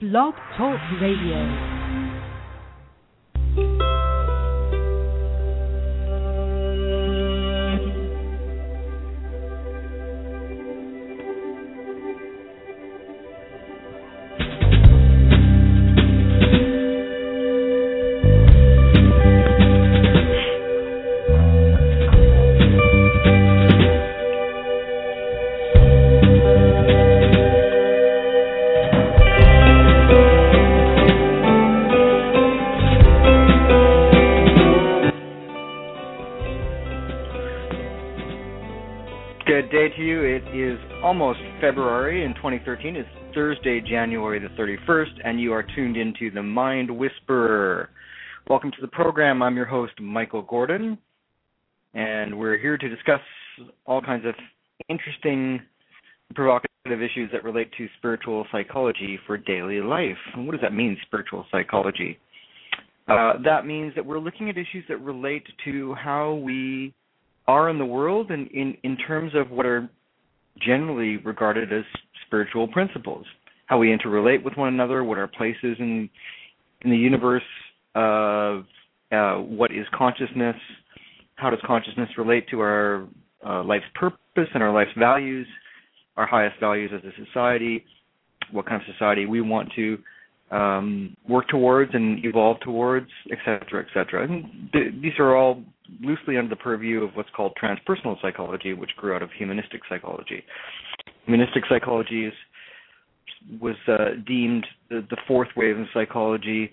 Blog Talk Radio. Almost February in 2013. It's Thursday, January the 31st, and you are tuned into the Mind Whisperer. Welcome to the program. I'm your host, Michael Gordon, and we're here to discuss all kinds of interesting, provocative issues that relate to spiritual psychology for daily life. And what does that mean, spiritual psychology? Uh, that means that we're looking at issues that relate to how we are in the world and in, in terms of what are generally regarded as spiritual principles, how we interrelate with one another, what our place is in in the universe, uh, uh, what is consciousness, how does consciousness relate to our uh, life's purpose and our life's values, our highest values as a society, what kind of society we want to um, work towards and evolve towards, et cetera, et cetera. And th- these are all loosely under the purview of what's called transpersonal psychology, which grew out of humanistic psychology. Humanistic psychology is, was uh, deemed the, the, fourth wave of psychology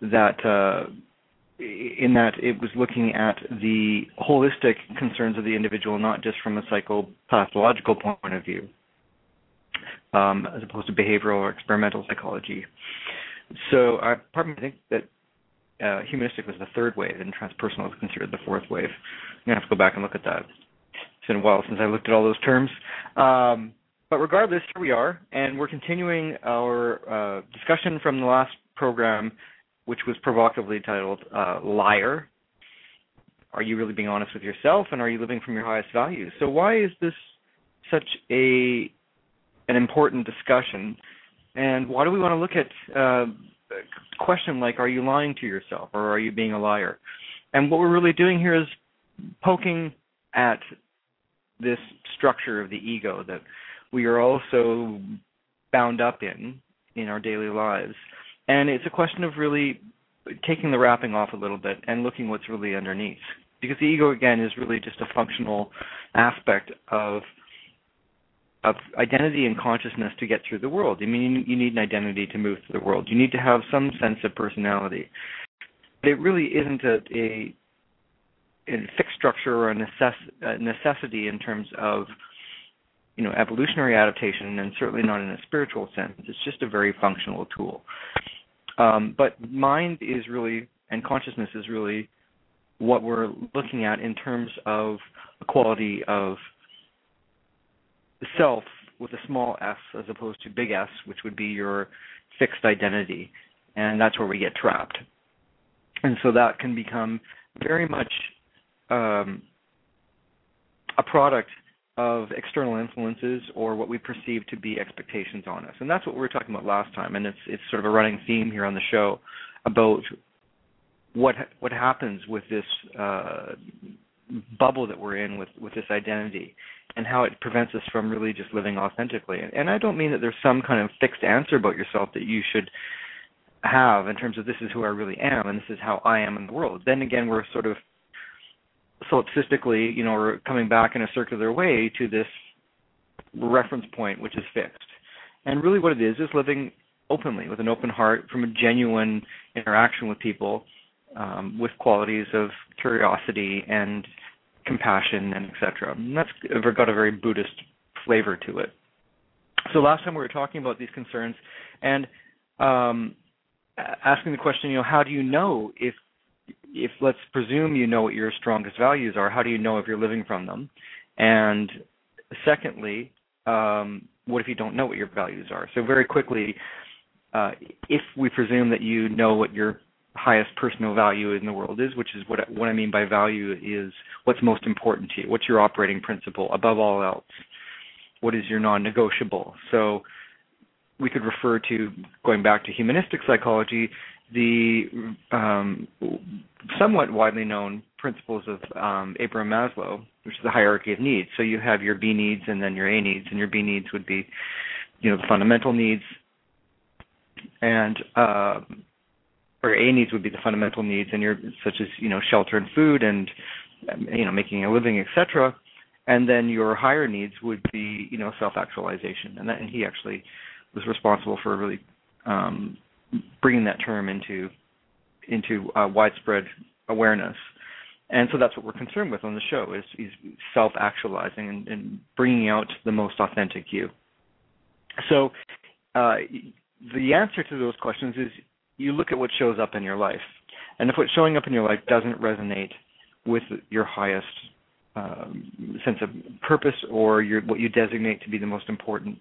that uh, in that it was looking at the holistic concerns of the individual, not just from a psychopathological point of view, um, as opposed to behavioral or experimental psychology. So, uh, pardon me, I think that uh, humanistic was the third wave, and transpersonal is considered the fourth wave. I'm gonna have to go back and look at that. It's been a while since I looked at all those terms. Um, but regardless, here we are, and we're continuing our uh, discussion from the last program, which was provocatively titled uh, "Liar." Are you really being honest with yourself, and are you living from your highest values? So, why is this such a an important discussion? And why do we want to look at uh, question like, are you lying to yourself or are you being a liar? And what we're really doing here is poking at this structure of the ego that we are also bound up in in our daily lives. And it's a question of really taking the wrapping off a little bit and looking what's really underneath. Because the ego, again, is really just a functional aspect of of identity and consciousness to get through the world. I mean, you need an identity to move through the world. You need to have some sense of personality. But it really isn't a, a, a fixed structure or a, necess- a necessity in terms of you know evolutionary adaptation, and certainly not in a spiritual sense. It's just a very functional tool. Um, but mind is really, and consciousness is really what we're looking at in terms of a quality of self with a small s as opposed to big S, which would be your fixed identity. And that's where we get trapped. And so that can become very much um, a product of external influences or what we perceive to be expectations on us. And that's what we were talking about last time. And it's it's sort of a running theme here on the show about what what happens with this uh, bubble that we're in with with this identity and how it prevents us from really just living authentically. And I don't mean that there's some kind of fixed answer about yourself that you should have in terms of this is who I really am and this is how I am in the world. Then again, we're sort of solipsistically, you know, we're coming back in a circular way to this reference point which is fixed. And really what it is is living openly with an open heart from a genuine interaction with people um, with qualities of curiosity and compassion and etc. That's got a very Buddhist flavor to it. So last time we were talking about these concerns and um, asking the question, you know, how do you know if if let's presume you know what your strongest values are, how do you know if you're living from them? And secondly, um, what if you don't know what your values are? So very quickly, uh, if we presume that you know what your highest personal value in the world is, which is what what I mean by value is what's most important to you, what's your operating principle above all else, what is your non-negotiable. So we could refer to going back to humanistic psychology, the um, somewhat widely known principles of um, Abraham Maslow, which is the hierarchy of needs. So you have your B needs and then your A needs, and your B needs would be, you know, the fundamental needs, and uh, or A needs would be the fundamental needs, and your such as you know shelter and food and you know making a living, etc. And then your higher needs would be you know self-actualization, and that and he actually was responsible for really um, bringing that term into into uh, widespread awareness. And so that's what we're concerned with on the show is, is self-actualizing and, and, bringing out the most authentic you. So uh, the answer to those questions is you look at what shows up in your life, and if what's showing up in your life doesn't resonate with your highest um, sense of purpose or your, what you designate to be the most important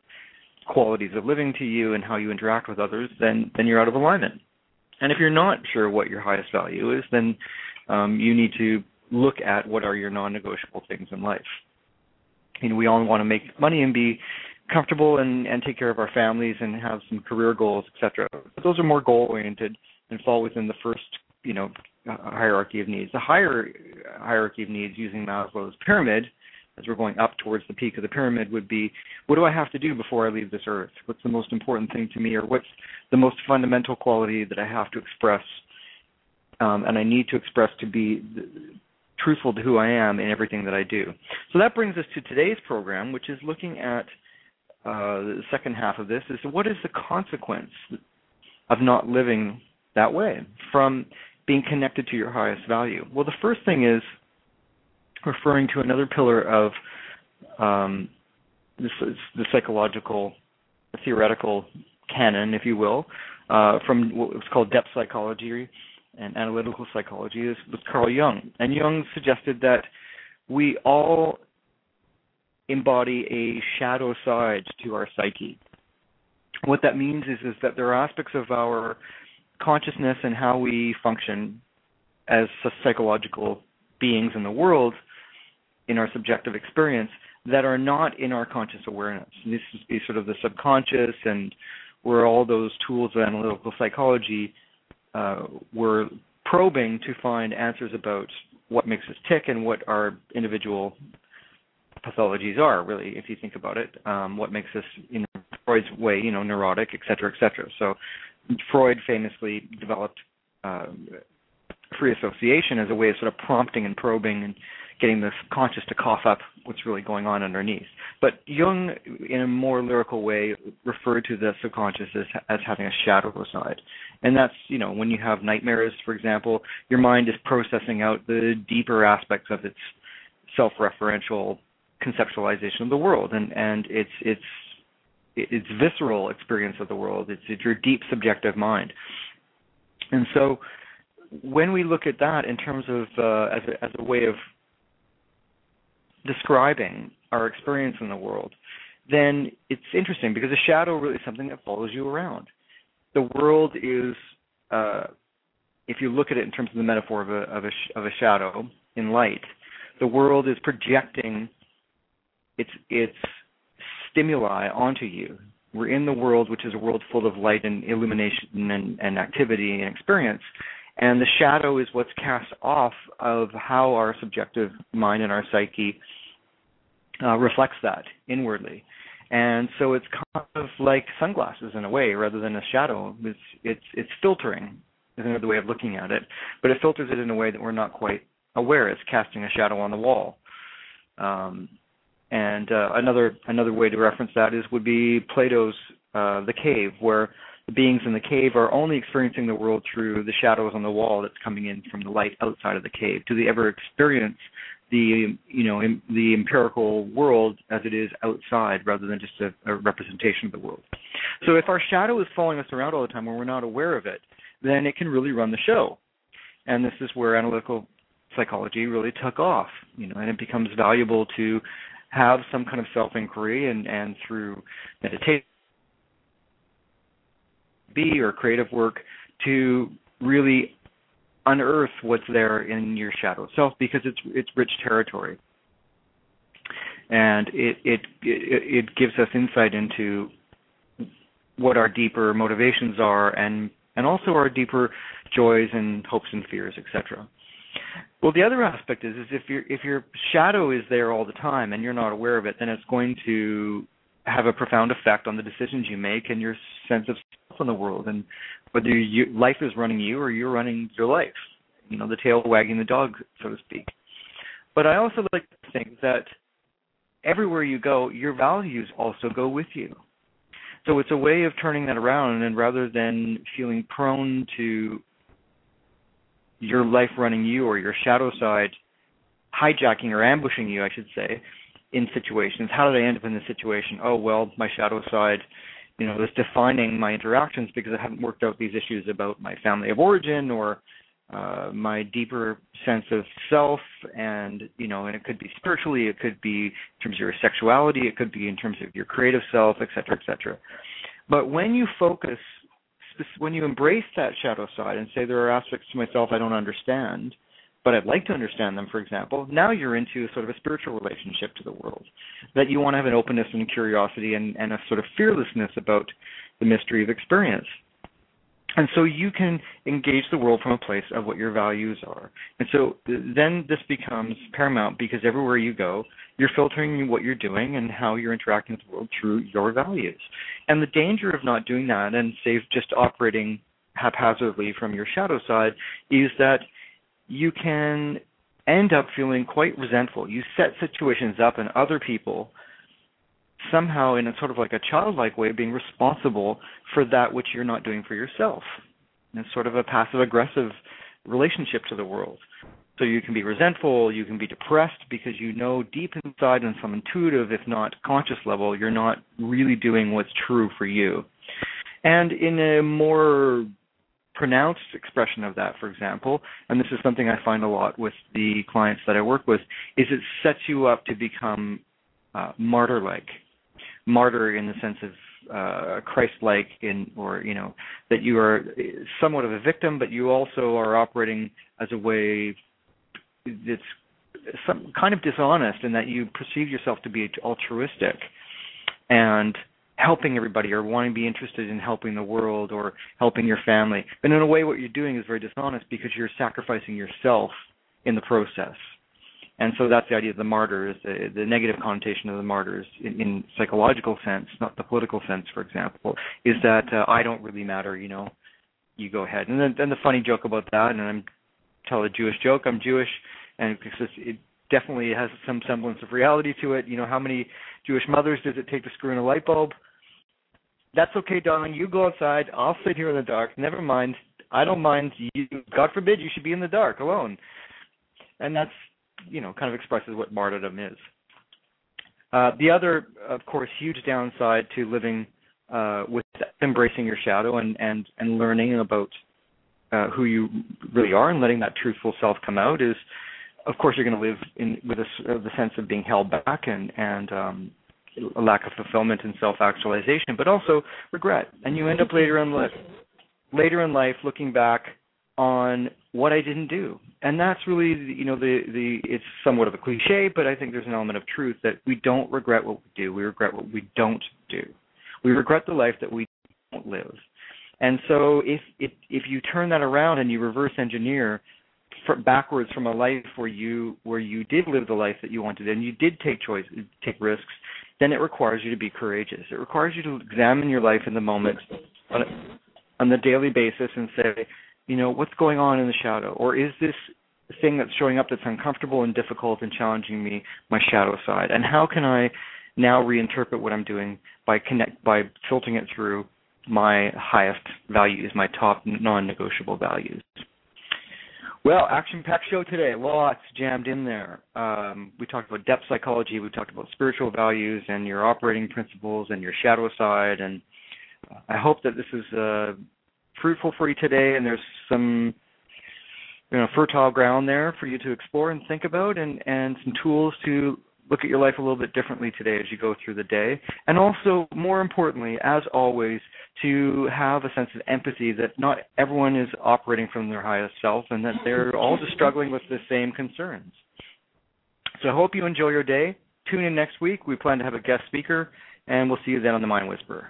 qualities of living to you and how you interact with others, then then you're out of alignment. And if you're not sure what your highest value is, then um, you need to look at what are your non-negotiable things in life. Know, we all want to make money and be comfortable and, and take care of our families and have some career goals, etc. But those are more goal-oriented and fall within the first, you know, hierarchy of needs. The higher hierarchy of needs using Maslow's pyramid as we're going up towards the peak of the pyramid would be what do I have to do before I leave this earth? What's the most important thing to me, or what's the most fundamental quality that I have to express um, and I need to express to be truthful to who I am in everything that I do? So that brings us to today's program, which is looking at the second half of this is what is the consequence of not living that way from being connected to your highest value? Well, the first thing is referring to another pillar of um, this the psychological, the theoretical canon, if you will, uh, from what was called depth psychology and analytical psychology, is with Carl Jung. And Jung suggested that we all embody a shadow side to our psyche. What that means is, is that there are aspects of our consciousness and how we function as psychological beings in the world in our subjective experience that are not in our conscious awareness. And this is sort of the subconscious and where all those tools of analytical psychology uh, were probing to find answers about what makes us tick and what our individual pathologies are, really, if you think about it. Um, what makes us, in Freud's way, you know, neurotic, et cetera, et cetera. So Freud famously developed uh, free association as a way of sort of prompting and probing and getting the conscious to cough up what's really going on underneath. But Jung, in a more lyrical way, referred to the subconscious as, as having a shadow side. And that's, you know, when you have nightmares, for example, your mind is processing out the deeper aspects of its self-referential conceptualization of the world, and and it's it's it's visceral experience of the world. It's, it's your deep subjective mind, and so when we look at that in terms of uh, as a, as a way of describing our experience in the world, then it's interesting because a shadow really is something that follows you around. The world is, uh, if you look at it in terms of the metaphor of a, of a, of a shadow in light, the world is projecting its its stimuli onto you. We're in the world, which is a world full of light and illumination and, and activity and experience, and the shadow is what's cast off of how our subjective mind and our psyche uh, reflects that inwardly. And so it's kind of like sunglasses in a way, rather than a shadow. It's it's it's filtering is another way of looking at it, but it filters it in a way that we're not quite aware. It's casting a shadow on the wall. Um, and uh, another another way to reference that is would be Plato's uh, The Cave, where the beings in the cave are only experiencing the world through the shadows on the wall that's coming in from the light outside of the cave. Do they ever experience the you know the empirical world as it is outside rather than just a, a representation of the world. So if our shadow is following us around all the time and we're not aware of it, then it can really run the show. And this is where analytical psychology really took off, you know, and it becomes valuable to have some kind of self inquiry and, and through meditation be or creative work to really unearth what's there in your shadow self because it's it's rich territory. And it it it, it gives us insight into what our deeper motivations are and and also our deeper joys and hopes and fears etc well the other aspect is is if your if your shadow is there all the time and you're not aware of it then it's going to have a profound effect on the decisions you make and your sense of self in the world and whether you, life is running you or you're running your life you know the tail wagging the dog so to speak. But i also like to think that everywhere you go your values also go with you. So it's a way of turning that around and rather than feeling prone to your life running you or your shadow side hijacking or ambushing you i should say in situations. How did I end up in this situation? Oh well, my shadow side, you know, was defining my interactions because I haven't worked out these issues about my family of origin or uh, my deeper sense of self, and you know, and it could be spiritually, it could be in terms of your sexuality, it could be in terms of your creative self, et cetera, et cetera. But when you focus, when you embrace that shadow side and say there are aspects to myself I don't understand, but I'd like to understand them, for example, now you're into sort of a spiritual relationship to the world. That you want to have an openness and curiosity and, and a sort of fearlessness about the mystery of experience. And so you can engage the world from a place of what your values are. And so then this becomes paramount because everywhere you go, you're filtering what you're doing and how you're interacting with the world through your values. And the danger of not doing that and say just operating haphazardly from your shadow side is that you can end up feeling quite resentful. You set situations up and other people somehow in a sort of like a childlike way being responsible for that which you're not doing for yourself. And it's sort of a passive aggressive relationship to the world. So you can be resentful, you can be depressed because you know deep inside on some intuitive, if not conscious level, you're not really doing what's true for you. And in a more pronounced expression of that, for example, and this is something I find a lot with the clients that I work with, is it sets you up to become uh, martyr-like, martyr in the sense of uh, Christ-like, in or you know that you are somewhat of a victim, but you also are operating as a way that's some kind of dishonest, in that you perceive yourself to be altruistic, and helping everybody or wanting to be interested in helping the world or helping your family. But in a way, what you're doing is very dishonest because you're sacrificing yourself in the process. And so that's the idea of the martyrs, the, the negative connotation of the martyrs in, in psychological sense, not the political sense, for example, is that uh, I don't really matter, you know, you go ahead. And then, then the funny joke about that, and I'm tell a Jewish joke. I'm Jewish, and because it definitely has some semblance of reality to it. You know, how many Jewish mothers does it take to screw in a light bulb? That's okay, darling. You go outside. I'll sit here in the dark. Never mind. I don't mind. You, God forbid you should be in the dark alone. And that's, you know, kind of expresses what martyrdom is. Uh, the other, of course, huge downside to living uh, with embracing your shadow and and and learning about uh, who you really are and letting that truthful self come out is, of course, you're going to live in with a, uh, the sense of being held back and and um, a lack of fulfillment and self-actualization, but also regret. And you end up later in life, later in life, looking back on what I didn't do, and that's really, you know, the the it's somewhat of a cliche, but I think there's an element of truth that we don't regret what we do, we regret what we don't do. We regret the life that we don't live. And so, if if if you turn that around and you reverse engineer backwards from a life where you where you did live the life that you wanted and you did take choices, take risks, then it requires you to be courageous. It requires you to examine your life in the moment on on the daily basis and say, you know, what's going on in the shadow, or is this thing that's showing up that's uncomfortable and difficult and challenging me my shadow side, and how can I now reinterpret what I'm doing by connect by filtering it through my highest values, my top non-negotiable values. Well, action-packed show today. Lots jammed in there. Um, we talked about depth psychology. We talked about spiritual values and your operating principles and your shadow side. And I hope that this is uh, fruitful for you today. And there's some you know fertile ground there for you to explore and think about, and and some tools to look at your life a little bit differently today as you go through the day. And also, more importantly, as always, to have a sense of empathy that not everyone is operating from their highest self and that they're all just struggling with the same concerns. So I hope you enjoy your day. Tune in next week. We plan to have a guest speaker, and we'll see you then on the Mind Whisperer.